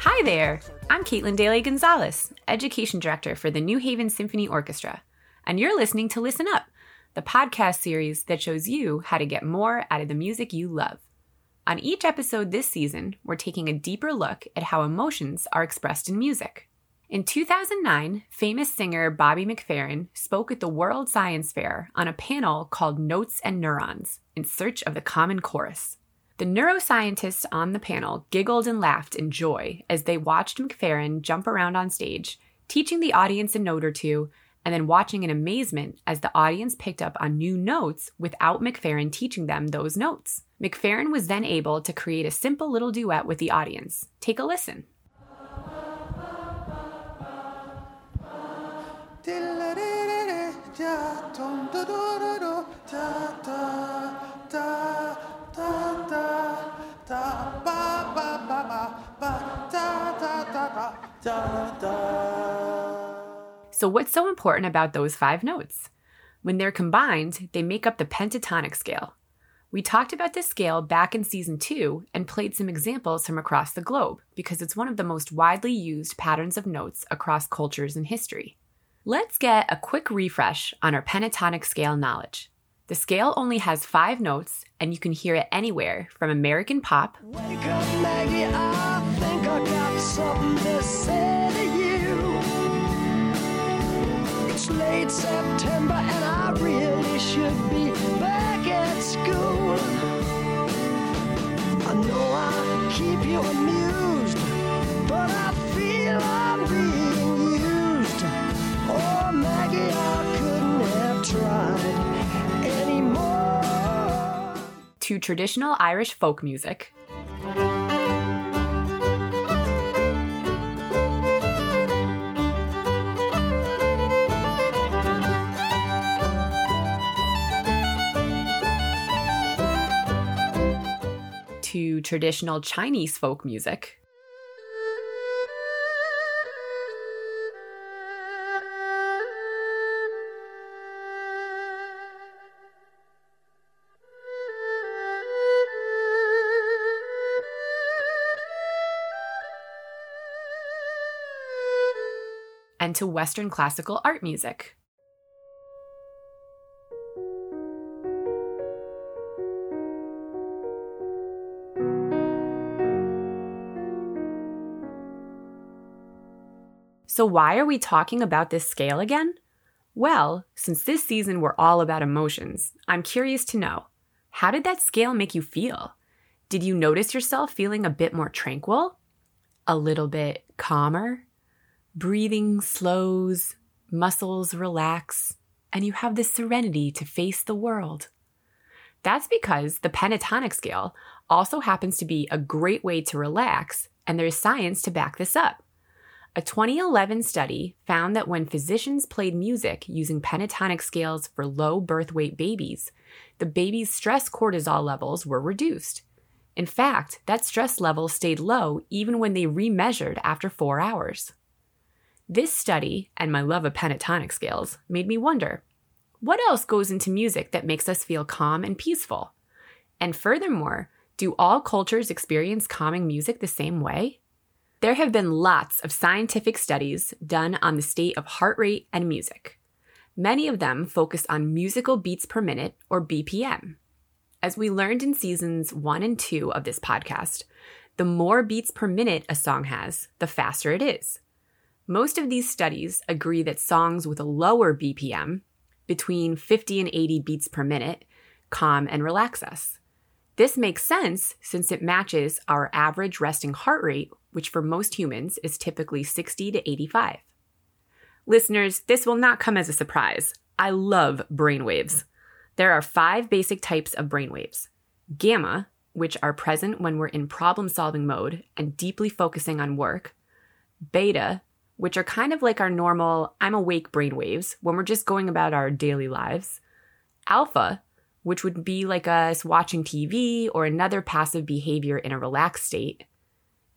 Hi there. I'm Caitlin Daly Gonzales, Education Director for the New Haven Symphony Orchestra, and you're listening to Listen Up, the podcast series that shows you how to get more out of the music you love. On each episode this season, we're taking a deeper look at how emotions are expressed in music. In 2009, famous singer Bobby McFerrin spoke at the World Science Fair on a panel called Notes and Neurons in Search of the Common Chorus. The neuroscientists on the panel giggled and laughed in joy as they watched McFerrin jump around on stage, teaching the audience a note or two, and then watching in amazement as the audience picked up on new notes without McFerrin teaching them those notes. McFerrin was then able to create a simple little duet with the audience. Take a listen. So, what's so important about those five notes? When they're combined, they make up the pentatonic scale. We talked about this scale back in season two and played some examples from across the globe because it's one of the most widely used patterns of notes across cultures and history. Let's get a quick refresh on our pentatonic scale knowledge. The scale only has five notes, and you can hear it anywhere from American pop. Up, Maggie, I think I. It's late September, and I really should be back at school. I know I keep you amused, but I feel I'm being To traditional Irish folk music. To traditional Chinese folk music. To Western classical art music. So, why are we talking about this scale again? Well, since this season we're all about emotions, I'm curious to know how did that scale make you feel? Did you notice yourself feeling a bit more tranquil? A little bit calmer? Breathing slows, muscles relax, and you have the serenity to face the world. That's because the pentatonic scale also happens to be a great way to relax, and there's science to back this up. A 2011 study found that when physicians played music using pentatonic scales for low birth weight babies, the baby's stress cortisol levels were reduced. In fact, that stress level stayed low even when they remeasured after four hours. This study and my love of pentatonic scales made me wonder what else goes into music that makes us feel calm and peaceful? And furthermore, do all cultures experience calming music the same way? There have been lots of scientific studies done on the state of heart rate and music. Many of them focus on musical beats per minute, or BPM. As we learned in seasons one and two of this podcast, the more beats per minute a song has, the faster it is. Most of these studies agree that songs with a lower BPM, between 50 and 80 beats per minute, calm and relax us. This makes sense since it matches our average resting heart rate, which for most humans is typically 60 to 85. Listeners, this will not come as a surprise. I love brainwaves. There are five basic types of brainwaves gamma, which are present when we're in problem solving mode and deeply focusing on work, beta, which are kind of like our normal I'm awake brainwaves when we're just going about our daily lives. Alpha, which would be like us watching TV or another passive behavior in a relaxed state.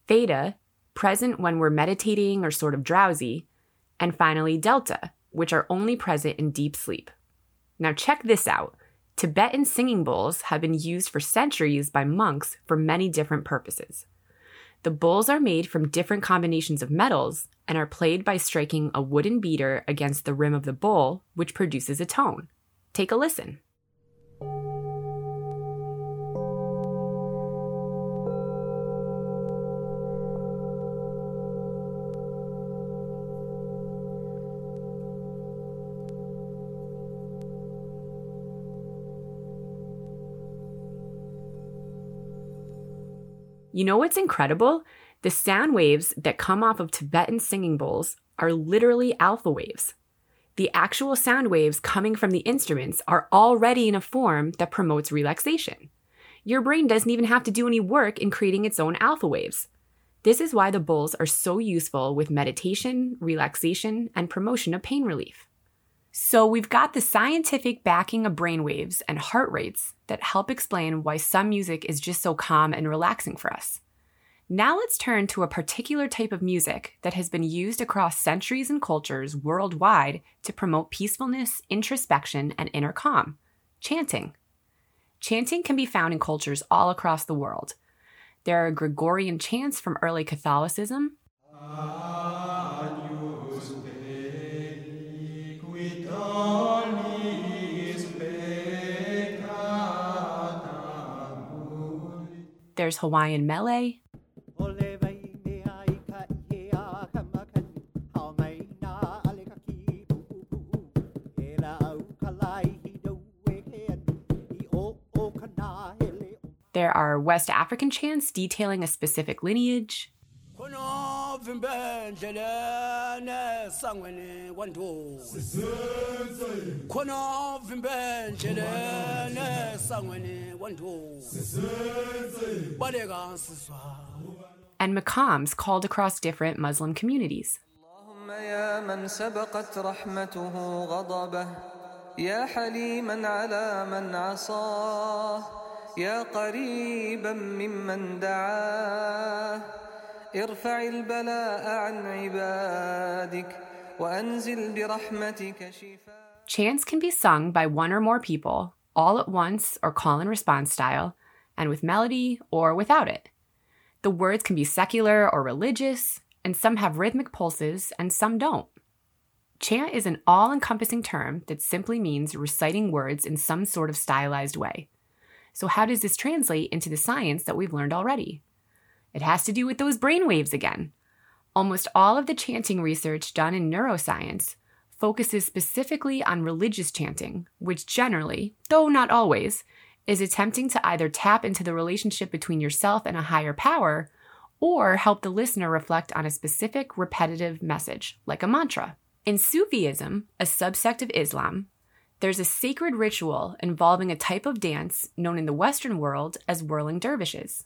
Theta, present when we're meditating or sort of drowsy. And finally, delta, which are only present in deep sleep. Now, check this out Tibetan singing bowls have been used for centuries by monks for many different purposes. The bowls are made from different combinations of metals and are played by striking a wooden beater against the rim of the bowl, which produces a tone. Take a listen. You know what's incredible? The sound waves that come off of Tibetan singing bowls are literally alpha waves. The actual sound waves coming from the instruments are already in a form that promotes relaxation. Your brain doesn't even have to do any work in creating its own alpha waves. This is why the bowls are so useful with meditation, relaxation, and promotion of pain relief. So, we've got the scientific backing of brainwaves and heart rates that help explain why some music is just so calm and relaxing for us. Now, let's turn to a particular type of music that has been used across centuries and cultures worldwide to promote peacefulness, introspection, and inner calm chanting. Chanting can be found in cultures all across the world. There are Gregorian chants from early Catholicism. There's Hawaiian mele. There are West African chants detailing a specific lineage. And makams called across different Muslim communities. يا حليما على من عصاه يا قريبا ممن دعاه ارفع البلاء عن عبادك وانزل برحمتك شفاء Chants can be sung by one or more people, all at once or call and response style, and with melody or without it. The words can be secular or religious, and some have rhythmic pulses and some don't. Chant is an all encompassing term that simply means reciting words in some sort of stylized way. So, how does this translate into the science that we've learned already? It has to do with those brain waves again. Almost all of the chanting research done in neuroscience focuses specifically on religious chanting, which generally, though not always, is attempting to either tap into the relationship between yourself and a higher power or help the listener reflect on a specific repetitive message, like a mantra. In Sufism, a subsect of Islam, there's a sacred ritual involving a type of dance known in the Western world as whirling dervishes.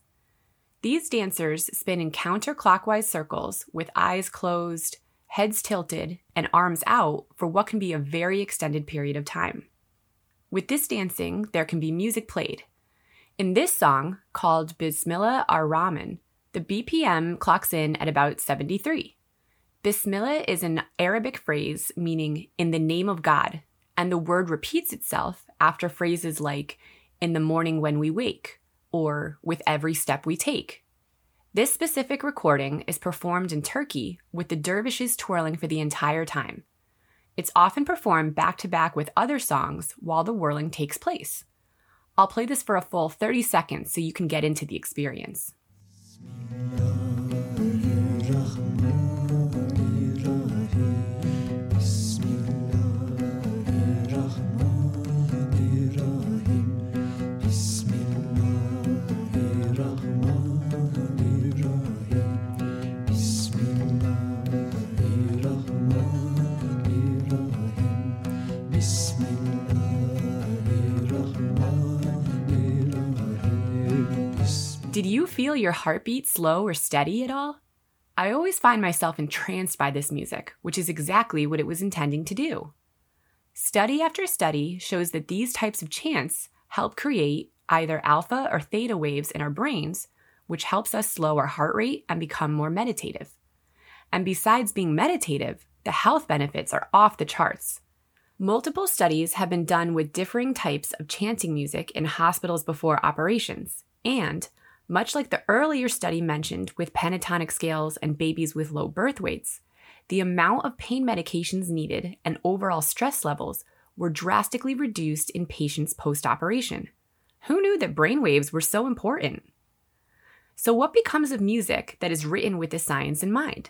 These dancers spin in counterclockwise circles with eyes closed, heads tilted, and arms out for what can be a very extended period of time. With this dancing, there can be music played. In this song, called Bismillah ar Rahman, the BPM clocks in at about 73. Bismillah is an Arabic phrase meaning in the name of God, and the word repeats itself after phrases like in the morning when we wake or with every step we take. This specific recording is performed in Turkey with the dervishes twirling for the entire time. It's often performed back to back with other songs while the whirling takes place. I'll play this for a full 30 seconds so you can get into the experience. Did you feel your heartbeat slow or steady at all? I always find myself entranced by this music, which is exactly what it was intending to do. Study after study shows that these types of chants help create either alpha or theta waves in our brains, which helps us slow our heart rate and become more meditative. And besides being meditative, the health benefits are off the charts. Multiple studies have been done with differing types of chanting music in hospitals before operations, and much like the earlier study mentioned with pentatonic scales and babies with low birth weights, the amount of pain medications needed and overall stress levels were drastically reduced in patients post operation. Who knew that brainwaves were so important? So, what becomes of music that is written with this science in mind?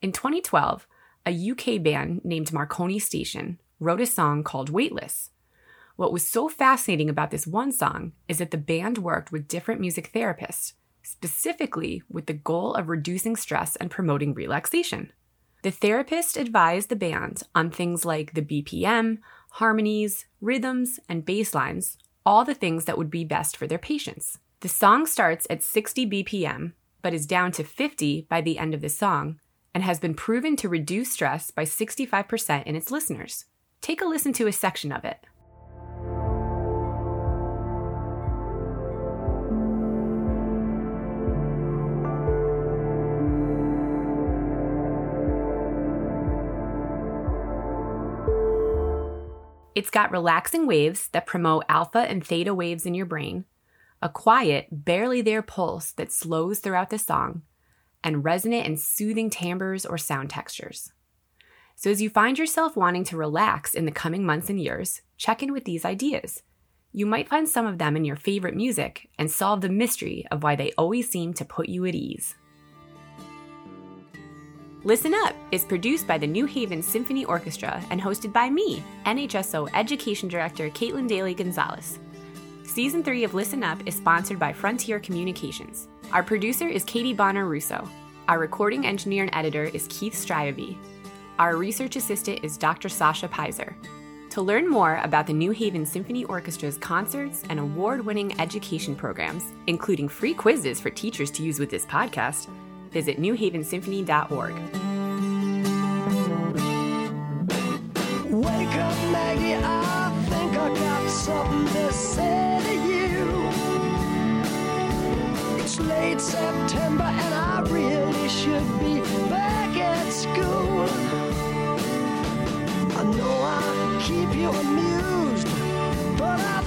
In 2012, a UK band named Marconi Station wrote a song called Weightless. What was so fascinating about this one song is that the band worked with different music therapists, specifically with the goal of reducing stress and promoting relaxation. The therapist advised the band on things like the BPM, harmonies, rhythms, and bass lines, all the things that would be best for their patients. The song starts at 60 BPM, but is down to 50 by the end of the song, and has been proven to reduce stress by 65% in its listeners. Take a listen to a section of it. It's got relaxing waves that promote alpha and theta waves in your brain, a quiet, barely there pulse that slows throughout the song, and resonant and soothing timbres or sound textures. So, as you find yourself wanting to relax in the coming months and years, check in with these ideas. You might find some of them in your favorite music and solve the mystery of why they always seem to put you at ease. Listen Up is produced by the New Haven Symphony Orchestra and hosted by me, NHSO Education Director Caitlin Daly Gonzales. Season 3 of Listen Up is sponsored by Frontier Communications. Our producer is Katie Bonner Russo. Our recording engineer and editor is Keith Stryaby. Our research assistant is Dr. Sasha Pizer. To learn more about the New Haven Symphony Orchestra's concerts and award winning education programs, including free quizzes for teachers to use with this podcast, visit newhavensymphony.org. Wake up, Maggie, I think I got something to say to you. It's late September and I really should be back at school. I know I keep you amused, but I